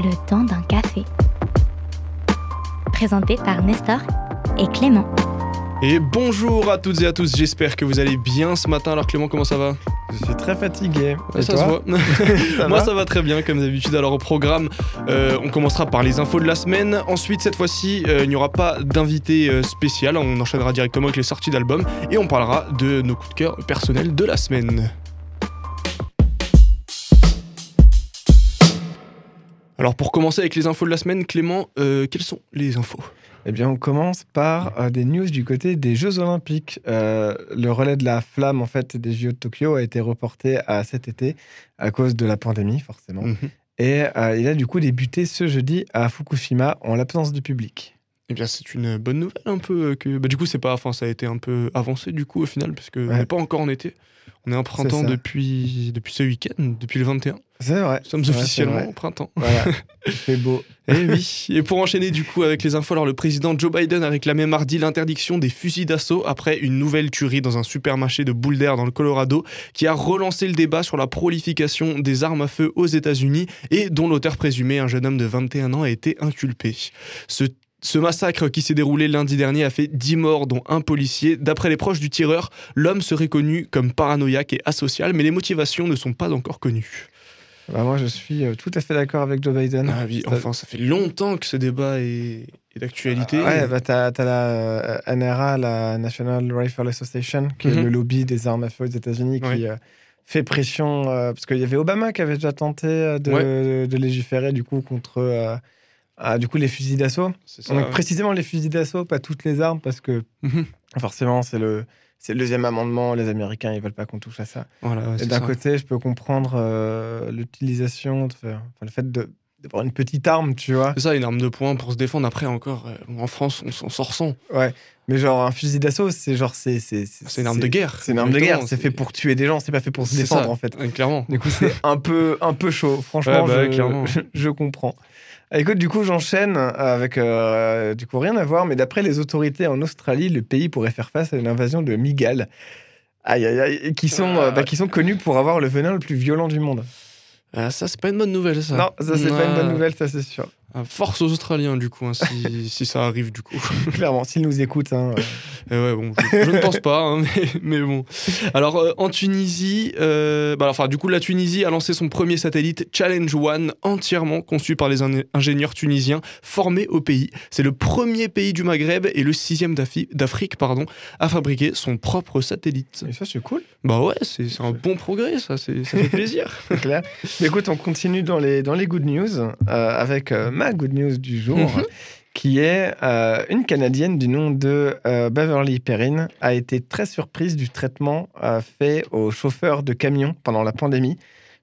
Le temps d'un café. Présenté par Nestor et Clément. Et bonjour à toutes et à tous, j'espère que vous allez bien ce matin. Alors Clément, comment ça va? Je suis très fatigué. Et ça toi? se voit. Ça Moi va? ça va très bien comme d'habitude. Alors au programme, euh, on commencera par les infos de la semaine. Ensuite, cette fois-ci, euh, il n'y aura pas d'invité euh, spécial. On enchaînera directement avec les sorties d'albums et on parlera de nos coups de cœur personnels de la semaine. Alors pour commencer avec les infos de la semaine, Clément, euh, quelles sont les infos? Eh bien, on commence par euh, des news du côté des Jeux Olympiques. Euh, le relais de la flamme, en fait, des JO de Tokyo a été reporté à cet été à cause de la pandémie, forcément. Mhm. Et euh, il a du coup débuté ce jeudi à Fukushima en l'absence du public. Eh bien, c'est une bonne nouvelle un peu que. Bah, du coup, c'est pas. Enfin, ça a été un peu avancé du coup au final parce que on n'est pas encore en été. On est en printemps depuis depuis ce week-end, depuis le 21. C'est vrai. Nous sommes officiellement au printemps. Voilà, il fait beau. Et oui. Et pour enchaîner du coup avec les infos, alors le président Joe Biden a réclamé mardi l'interdiction des fusils d'assaut après une nouvelle tuerie dans un supermarché de Boulder dans le Colorado qui a relancé le débat sur la prolification des armes à feu aux États-Unis et dont l'auteur présumé, un jeune homme de 21 ans, a été inculpé. Ce ce massacre qui s'est déroulé lundi dernier a fait 10 morts, dont un policier. D'après les proches du tireur, l'homme serait connu comme paranoïaque et asocial, mais les motivations ne sont pas encore connues. Bah, moi, je suis euh, tout à fait d'accord avec Joe Biden. Ah oui, Ça- enfin, ça fait longtemps que ce débat est, est d'actualité. Ouais, bah t'as as la euh, NRA, la National Rifle Association, qui est Mhm. le lobby des armes à feu aux États-Unis, qui euh, fait pression euh, parce qu'il y avait Obama qui avait déjà tenté de, de légiférer du coup contre euh, ah, du coup les fusils d'assaut. Ça. Donc précisément les fusils d'assaut, pas toutes les armes, parce que Mhm. forcément c'est le c'est le deuxième amendement. Les Américains ils veulent pas qu'on touche à ça. Voilà, ouais, d'un côté, je peux comprendre euh, l'utilisation, enfin, le fait de d'avoir une petite arme, tu vois. C'est ça, une arme de poing pour se défendre. Après, encore, euh, en France, on s'en sort sans. Ouais. Mais genre un fusil d'assaut, c'est genre c'est c'est une arme de guerre. C'est une arme de guerre, c'est fait pour tuer des gens, c'est pas fait pour se défendre ça, en fait. ouais, Clairement. Du coup, c'est un peu, un peu chaud. Franchement, Ouais, bah ouais, je, clairement. je, je comprends. Écoute, du coup, j'enchaîne avec euh, du coup rien à voir, mais d'après les autorités en Australie, le pays pourrait faire face à une invasion de migales. Aïe, aïe, aïe, et qui sont, bah, qui sont connus pour avoir le venin le plus violent du monde. Ah, ça, c'est pas une bonne nouvelle, ça. Non, ça, c'est pas une bonne Ah, nouvelle, ça, c'est sûr. Ah, Force aux Australiens, du coup, hein, si, si ça arrive, du coup. Clairement, s'ils nous écoutent, hein, euh, ouais, bon, je, je ne pense pas, hein, mais, mais bon. Alors, euh, en Tunisie, euh, bah, enfin, du coup, la Tunisie a lancé son premier satellite Challenge One, entièrement conçu par les in- ingénieurs tunisiens formés au pays. C'est le premier pays du Maghreb et le sixième d'Afrique pardon, à fabriquer son propre satellite. et ça, c'est cool. Bah ouais, c'est un bon progrès, ça, c'est- ça fait plaisir. Clair. Mais écoute, on continue dans les, dans les good news euh, avec euh, ma good news du jour, Mhm. qui est euh, une Canadienne du nom de euh, Beverly Perrin a été très surprise du traitement euh, fait aux chauffeurs de camions pendant la pandémie.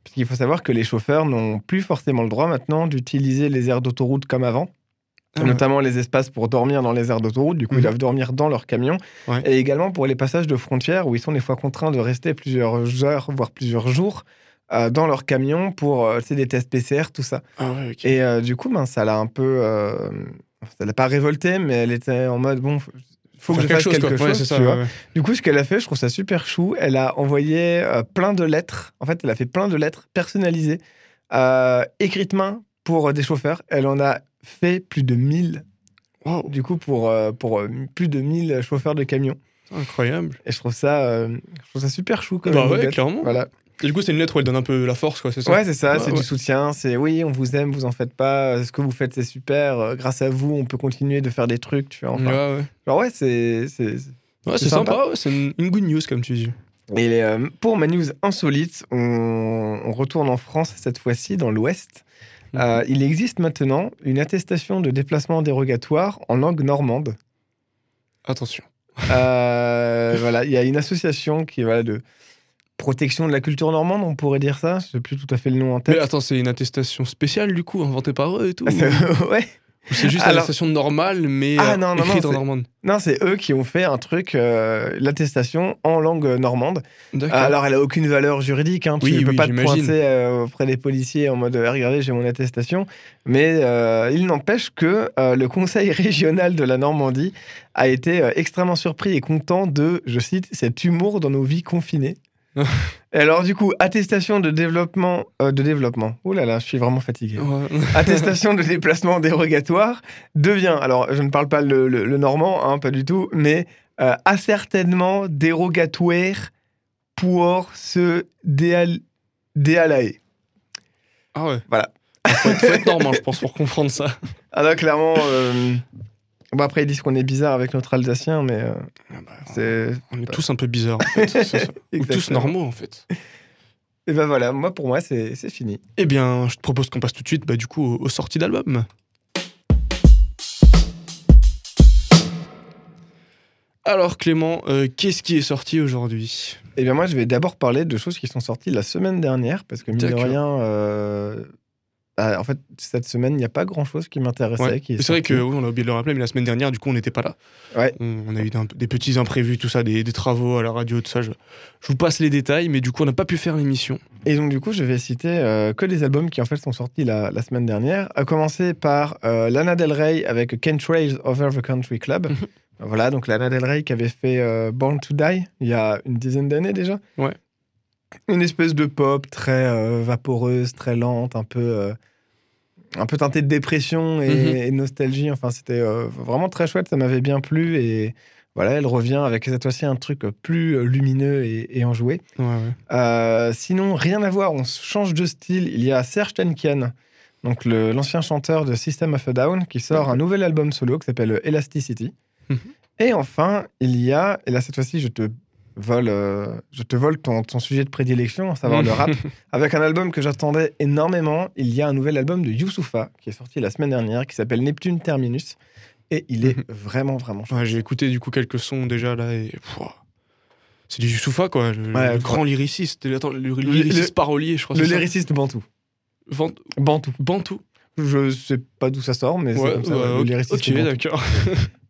Parce qu'il faut savoir que les chauffeurs n'ont plus forcément le droit maintenant d'utiliser les aires d'autoroute comme avant. Ah, Notamment les espaces pour dormir dans les aires d'autoroute, du coup Mhm. ils doivent dormir dans leur camion. Ouais. Et également pour les passages de frontières où ils sont des fois contraints de rester plusieurs heures, voire plusieurs jours euh, dans leur camion pour euh, des tests PCR, tout ça. Ah ouais. Et euh, du coup, ben, ça l'a un peu. Euh, ça l'a pas révolté, mais elle était en mode bon, faut, faut que je fasse quelque chose. quoi. Ouais, c'est ça, tu vois. ouais, ouais. Du coup, ce qu'elle a fait, je trouve ça super chou. Elle a envoyé plein de lettres. En fait, elle a fait plein de lettres personnalisées, écrites main pour des chauffeurs. Elle en a fait plus de 1000, Wow, du coup, pour, pour plus de 1000 chauffeurs de camions. incroyable. Et je trouve ça, je trouve ça super chou. Comme Bah ouais, clairement. Voilà. Et du coup, c'est une lettre où elle donne un peu la force, quoi, c'est ça Ouais, c'est ça, Ouais, c'est ouais. du soutien. C'est oui, on vous aime, vous en faites pas. Ce que vous faites, c'est super. Euh, Grâce à vous, on peut continuer de faire des trucs. Tu vois, enfin, Ouais, ouais. genre, ouais, c'est. c'est- Ouais, sympa. sympa, c'est une, une good news, comme tu dis. Et euh, pour ma news insolite, on, on retourne en France cette fois-ci, dans l'Ouest. Mhm. Euh, il existe maintenant une attestation de déplacement dérogatoire en langue normande. Attention. Euh, voilà, il y a une association qui est voilà, de protection de la culture normande, on pourrait dire ça? Je sais plus tout à fait le nom en Mais tête. attends, c'est une attestation spéciale, du coup, inventée par eux et tout ouais. Ou c'est juste Alors- une attestation normale, mais Ah, euh, non, non, écrite non, en normande? Non, c'est eux qui ont fait un truc, euh, l'attestation en langue normande. D'accord. Alors, elle a aucune valeur juridique. Hein. Tu Oui, ne peux oui, pas te pointer euh, auprès des policiers en mode regardez, j'ai mon attestation. Mais euh, il n'empêche que euh, le Conseil régional de la Normandie a été euh, extrêmement surpris et content de, je cite, cet humour dans nos vies confinées. Et alors, du coup, attestation de développement. euh, de développement. Oh là là, je suis vraiment fatigué. Ouais. attestation de déplacement dérogatoire devient, alors je ne parle pas le, le- le normand, hein, pas du tout, mais euh, ascertainement dérogatoire pour déal déalaer. Ah ouais. Voilà. Faut être, faut être normand, je pense, pour comprendre ça. Ah là, clairement, euh, bon, après ils disent qu'on est bizarre avec notre alsacien, mais bah. On est tous un peu bizarres, en fait. ça. Ou tous normaux, en fait. Et ben voilà, moi pour moi c'est fini. Eh bien, je te propose qu'on passe tout de suite, bah, du coup, aux, aux sorties d'albums. Alors, Clément, euh, qu'est-ce qui est sorti aujourd'hui? Et bien moi je vais d'abord parler de choses qui sont sorties la semaine dernière, parce que mine de rien, euh, bah, en fait cette semaine il n'y a pas grand-chose qui m'intéressait. Ouais. C'est vrai que oui, on a oublié de le rappeler, mais la semaine dernière, du coup, on n'était pas là. Ouais. On, on a eu des petits imprévus, tout ça, des, des travaux à la radio, tout ça. Je, je vous passe les détails, mais du coup, on n'a pas pu faire l'émission. Et donc, du coup, je vais citer euh, que des albums qui, en fait, sont sortis la, la semaine dernière. À commencer par euh, Lana Del Rey avec Can't Trails Over the Country Club. Voilà, donc Lana Del Rey qui avait fait euh, Born to Die il y a une dizaine d'années déjà. Ouais. Une espèce de pop très euh, vaporeuse, très lente, un peu, euh, un peu teintée de dépression et, Mhm. et nostalgie. Enfin, c'était euh, vraiment très chouette, ça m'avait bien plu. Et voilà, elle revient avec cette fois-ci un truc plus lumineux et, et enjoué. Ouais, ouais. Sinon, rien à voir, on change de style. Il y a Serge Tankian, donc l'ancien chanteur de System of a Down, qui sort un nouvel album solo qui s'appelle Elasticity. Mhm. Et enfin, il y a, et là cette fois-ci, je te vole, euh, je te vole ton, ton sujet de prédilection, à savoir le rap, avec un album que j'attendais énormément. Il y a un nouvel album de Youssoufa qui est sorti la semaine dernière, qui s'appelle Neptune Terminus. Et il est Mhm. vraiment, vraiment. Ouais, J'ai écouté du coup quelques sons déjà là et. C'est du Youssoufa, quoi. Le, Ouais, le je grand lyriciste. Attends, le lyriciste le- parolier, je crois. Le lyriciste Bantou. Bantou. Bantou. Je sais pas d'où ça sort, mais c'est Ouais, comme ça. ouais, ok, d'accord.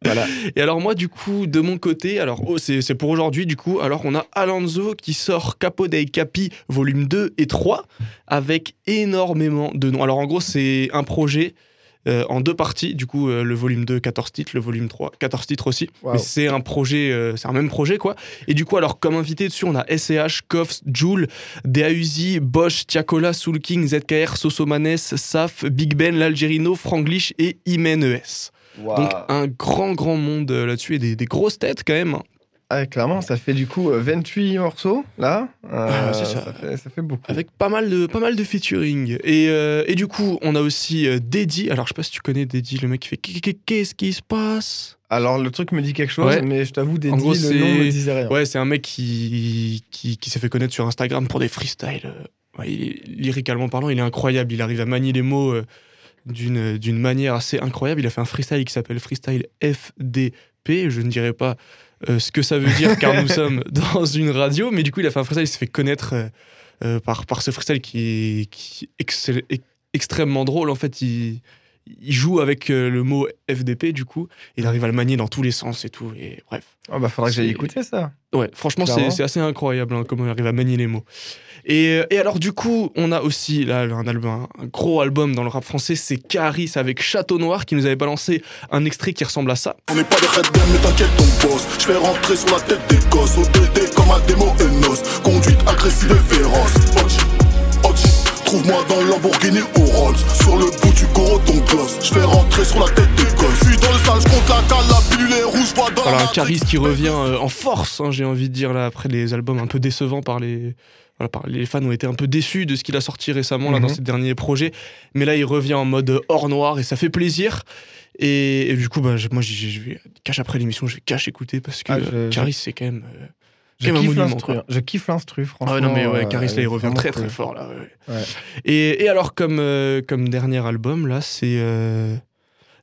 Voilà. Et alors moi du coup de mon côté, alors oh, c'est c'est pour aujourd'hui du coup, alors on a Alonso qui sort Capo dei Capi volume 2 et 3 avec énormément de noms. Alors en gros c'est un projet euh, en deux parties, du coup euh, le volume 2 14 titres, le volume 3 14 titres aussi. Mais c'est un projet, euh, c'est un même projet quoi. Et du coup alors comme invité dessus on a SCH, Koffs, Joule, Deauzi, Bosch, Tiakola, Soul King, ZKR, Sosomanes, Saf, Big Ben, l'Algerino, Franglish et Imen ES. Donc un grand grand monde là-dessus et des, des grosses têtes quand même. hein. Ah, clairement, ça fait du coup euh, 28 morceaux, là. Euh, Ah, c'est ça. fait, ça fait beaucoup. Avec pas mal de, pas mal de featuring. Et, euh, et du coup, on a aussi euh, Deddy. Alors, je sais pas si tu connais Deddy, le mec qui fait Qu'est- qu'est- Qu'est-ce qui se passe? Alors, le truc me dit quelque chose, Ouais. mais je t'avoue, gros, le nom me disait rien. Ouais, c'est un mec qui, qui, qui s'est fait connaître sur Instagram pour des freestyles. euh, ouais, il est- lyricalement parlant, il est incroyable. Il arrive à manier les mots euh, d'une d'une manière assez incroyable. Il a fait un freestyle qui s'appelle Freestyle FDP. Je ne dirais pas euh, ce que ça veut dire car nous sommes dans une radio, mais du coup, il a fait un freestyle. Il s'est fait connaître euh, euh, par, par ce freestyle qui est, qui est extrêmement drôle. En fait, il, il joue avec euh, le mot FDP, du coup. Il arrive à le manier dans tous les sens et tout. Et bref. Oh, bah, faudra que j'aille écouter ça. Ouais, franchement, c'est assez incroyable hein, comment il arrive à manier les mots. Et, et alors, du coup, on a aussi là un, album, un gros album dans le rap français, c'est Caris avec Château Noir qui nous avait balancé un extrait qui ressemble à ça. On n'est pas des red Dead, mais t'inquiète ton boss Je fais rentrer sur la tête des gosses ODD comme un démo Enos Conduite agressive et féroce Ochi, Ochi Trouve-moi dans le Lamborghini au Rolls Sur le bout du gros gloss Je fais rentrer sur la tête des gosses Je suis dans le sale, je compte la cale, la pilule est rouge vois dans Voilà, la. Caris qui revient euh, en force, hein, j'ai envie de dire, là, après les albums un peu décevants par les. Voilà, par- les fans ont été un peu déçus de ce qu'il a sorti récemment là, dans Mhm. ses derniers projets. Mais là, il revient en mode hors noir et ça fait plaisir. Et, et du coup, bah, je- moi, je vais cache après l'émission, je vais cache écouter parce que Ah, je- je- Caris, c'est quand même. euh, Je Quand même un kiffe monument, l'instru. hein. Je kiffe l'instru, franchement. Ah ouais, non, mais ouais, euh, Caris, là, il revient très très fort. Là, ouais. Ouais. Et, et alors, comme, euh, comme dernier album, là, c'est euh,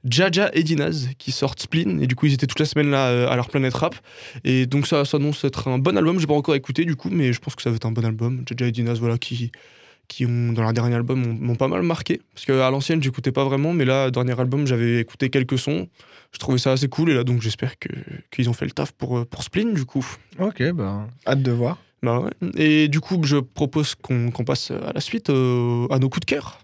Jaja et Dinaz qui sortent Spleen. Et du coup, ils étaient toute la semaine là euh, à leur planète rap. Et donc, ça s'annonce être un bon album. J'ai pas encore écouté du coup, mais je pense que ça va être un bon album. Jaja et Dinaz, voilà, qui, qui ont, dans leur dernier album, m'ont- pas mal marqué. Parce qu'à l'ancienne, j'écoutais pas vraiment, mais là, dernier album, j'avais écouté quelques sons. Je trouvais ça assez cool. Et là, donc, j'espère que- qu'ils ont fait le taf pour, euh, pour Spleen, du coup. Ok, bah, hâte de voir. Bah ouais. Et du coup, je propose qu'on passe à la suite, euh, à nos coups de cœur.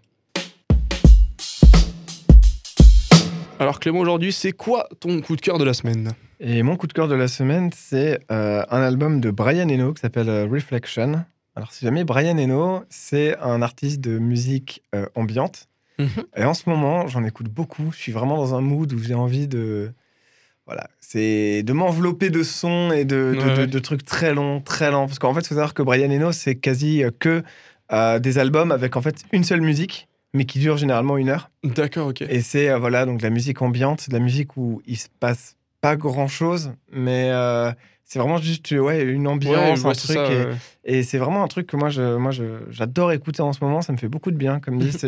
Alors Clément, aujourd'hui, c'est quoi ton coup de cœur de la semaine? Et mon coup de cœur de la semaine, c'est euh, un album de Brian Eno qui s'appelle Reflection. Alors, si jamais Brian Eno, c'est un artiste de musique euh, ambiante. Mhm. Et en ce moment, j'en écoute beaucoup. Je suis vraiment dans un mood où j'ai envie de. Voilà, c'est de m'envelopper de sons et de, de- Ouais, de- ouais. de trucs très longs, très lents. Parce qu'en fait, il faut savoir que Brian Eno, c'est quasi euh, que euh, des albums avec en fait une seule musique, mais qui dure généralement une heure. D'accord, ok. Et c'est euh, voilà donc de la musique ambiante, de la musique où il se passe pas grand chose, mais euh, c'est vraiment juste ouais une ambiance, ouais, un truc. ça, et ouais. et c'est vraiment un truc que moi je moi je- j'adore écouter en ce moment. Ça me fait beaucoup de bien, comme dit.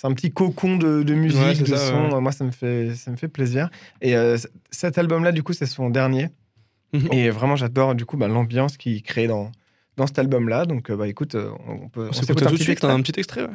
c'est un petit cocon de, de musique, Ouais, de ça, son. Moi, ça me fait ça me fait plaisir. Et euh, cet album-là, du coup, c'est son dernier. Mhm. Et vraiment, j'adore du coup bah, l'ambiance qu'il crée dans dans cet album-là. Donc, euh, bah écoute, euh, on peut On on s'écoute tout de suite, extrait. un petit extrait,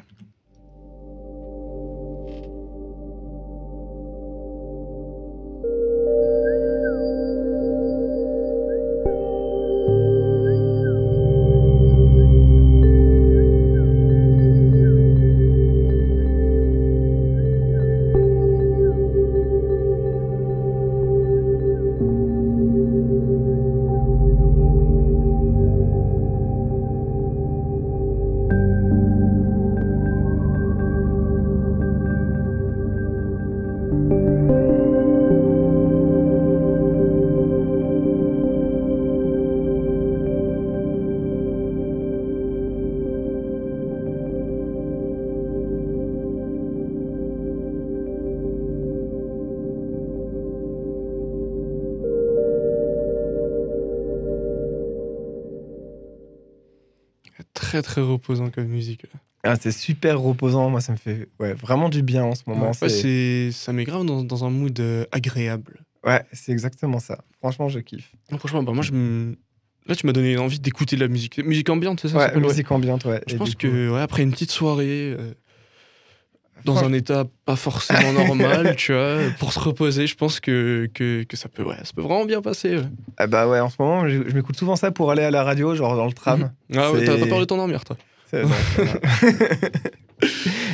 Très très reposant comme musique. Ah, c'est super reposant. Moi, ça me fait ouais, vraiment du bien en ce moment. Ouais, c'est c'est ça met grave dans, dans un mood euh, agréable. ouais, c'est exactement ça. Franchement, je kiffe. Franchement, bah, moi, je là, tu m'as donné envie d'écouter de la musique. Musique ambiante, c'est ça Ouais, musique ambiante, ouais. Je Et pense coup- que ouais, après une petite soirée, euh, dans Franch- un état pas forcément normal, tu vois, pour se reposer, je pense que, que, que ça, peut, ouais, ça peut vraiment bien passer. ouais. Ah bah ouais, en ce moment, je, je m'écoute souvent ça pour aller à la radio, genre dans le tram. Ah ouais, t'as t'as peur de t'endormir, toi. Non.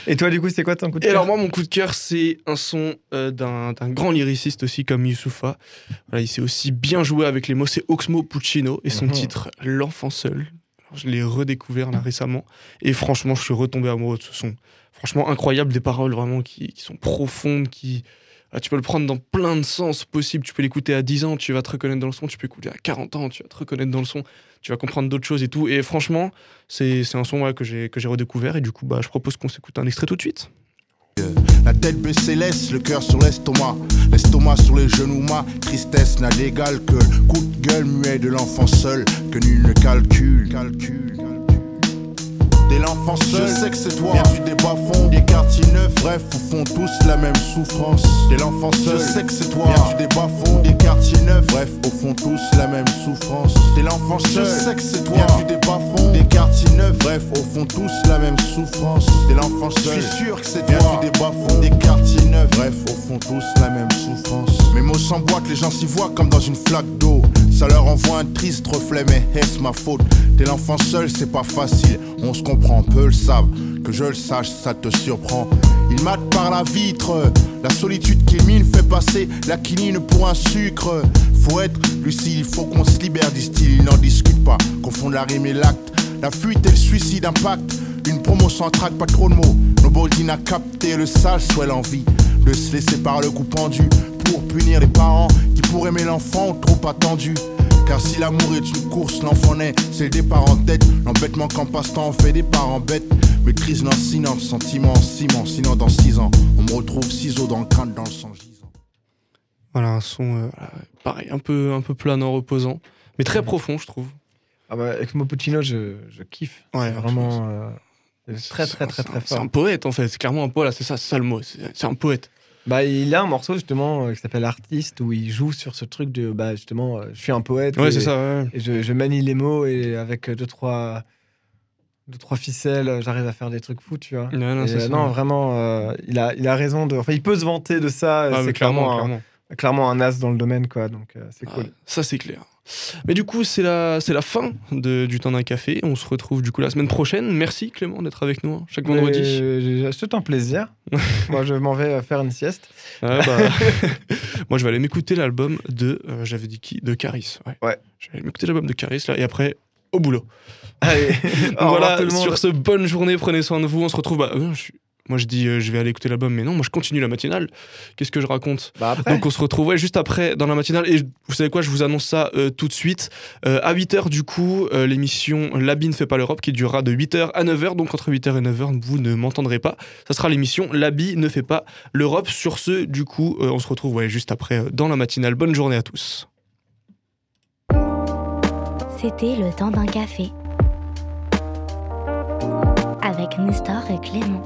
Et toi, du coup, c'est quoi ton coup de Et cœur alors moi, mon coup de cœur, c'est un son euh, d'un grand lyriciste aussi comme Youssoufa. Voilà, il s'est aussi bien joué avec les mots, c'est Oxmo Puccino et son Mhm. titre L'enfant seul. Je l'ai redécouvert là récemment et franchement, je suis retombé amoureux de ce son. Franchement, incroyable, des paroles vraiment qui, sont profondes, qui... ah, tu peux le prendre dans plein de sens possibles. Tu peux l'écouter à 10 ans, tu vas te reconnaître dans le son. Tu peux l'écouter à 40 ans, tu vas te reconnaître dans le son. Tu vas comprendre d'autres choses et tout. Et franchement, c'est un son ouais, que j'ai que j'ai redécouvert. Et du coup, bah, je propose qu'on s'écoute un extrait tout de suite. La tête baissée laisse le cœur sur l'estomac. L'estomac sur les genoux, ma tristesse n'a d'égal que le coup de gueule muet de l'enfant seul que nul ne calcule. calcule. Dès l'enfant seul, je sais que c'est toi. Viens du bas fond, des quartiers neufs. Bref, au fond, tous la même souffrance. Dès l'enfant seul, je sais que c'est toi. Viens du bas fond, des quartiers neufs. Bref, au fond, tous la même souffrance. Dès l'enfant seul, je sais que c'est toi. Viens du bas fond, des quartiers neufs. Bref, au fond, tous la même souffrance. Dès l'enfant seul, je suis sûr que c'est toi. Viens du fond, des quartiers neufs. Bref, au fond, tous la même souffrance. Mes mots s'emboîtent, les gens s'y voient comme dans une flaque d'eau. Ça leur envoie un triste reflet, mais est-ce ma faute? T'es l'enfant seul, c'est pas facile. On se comprend, peu le savent. Que je le sache, ça te surprend. Il mate par la vitre. La solitude qu'il mine fait passer la quinine pour un sucre. Faut être lucide, il faut qu'on se libère, disent-ils. Ils n'en discutent pas. Confondent la rime et l'acte. La fuite et le suicide impact. Une promo sans trac, pas trop de mots. Nobody n'a capté le sale, soit l'envie de se laisser par le coup pendu pour punir les parents qui pour aimer l'enfant ont trop attendu. Car si l'amour est une course, l'enfant naît, c'est le départ en tête. L'embêtement qu'en passe-temps on fait des parents bêtes. Maîtrise lancinante, sentiment en ciment. Sinon, dans six ans, on me retrouve ciseaux dans le crâne, dans le sang gisant. Voilà, un son, euh, pareil, un peu, un peu planant, reposant, mais très profond, je trouve. Ah bah, Exmo Puccino, je, je kiffe. Ouais, vraiment euh, c'est très, très, très, très un- C'est fort. un poète, en fait. C'est clairement un poète, c'est ça, c'est ça le mot. C'est un poète. Bah, il a un morceau justement euh, qui s'appelle Artiste où il joue sur ce truc de bah, justement, euh, je suis un poète. Ouais, et, ça, ouais. Et je, je manie les mots et avec deux, trois, deux, trois ficelles, euh, j'arrive à faire des trucs fous, tu vois. Ouais, non, Et, c'est ça. non, vraiment, il, a, il a raison de. Enfin, il peut se vanter de ça. Ah, c'est clairement, un- clairement. Clairement un as dans le domaine, quoi. Donc euh, c'est Ah, cool. ça, c'est clair. Mais du coup, c'est la, c'est la fin de- du temps d'un café. On se retrouve du coup la semaine prochaine. Merci Clément d'être avec nous hein, chaque vendredi. C'est un plaisir. Moi, je m'en vais euh, faire une sieste. Ah, bah, Moi, je vais aller m'écouter l'album de. euh, J'avais dit qui? De Caris. Ouais. Ouais. Je vais aller m'écouter l'album de Caris là et après au boulot. Allez, voilà, sur ce, bonne journée, prenez soin de vous. On se retrouve. Bah, je suis- Moi, je dis, euh, je vais aller écouter l'album, mais non, moi, je continue la matinale. Qu'est-ce que je raconte Bah après, Donc, on se retrouve ouais, juste après dans la matinale. Et vous savez quoi, je vous annonce ça euh, tout de suite. Euh, à 8h, du coup, euh, l'émission L'habit ne fait pas l'Europe qui durera de 8h à 9h. Donc, entre 8h et 9h, vous ne m'entendrez pas. Ça sera l'émission L'habit ne fait pas l'Europe. Sur ce, du coup, euh, on se retrouve ouais, juste après euh, dans la matinale. Bonne journée à tous. C'était le temps d'un café. Avec Nestor et Clément.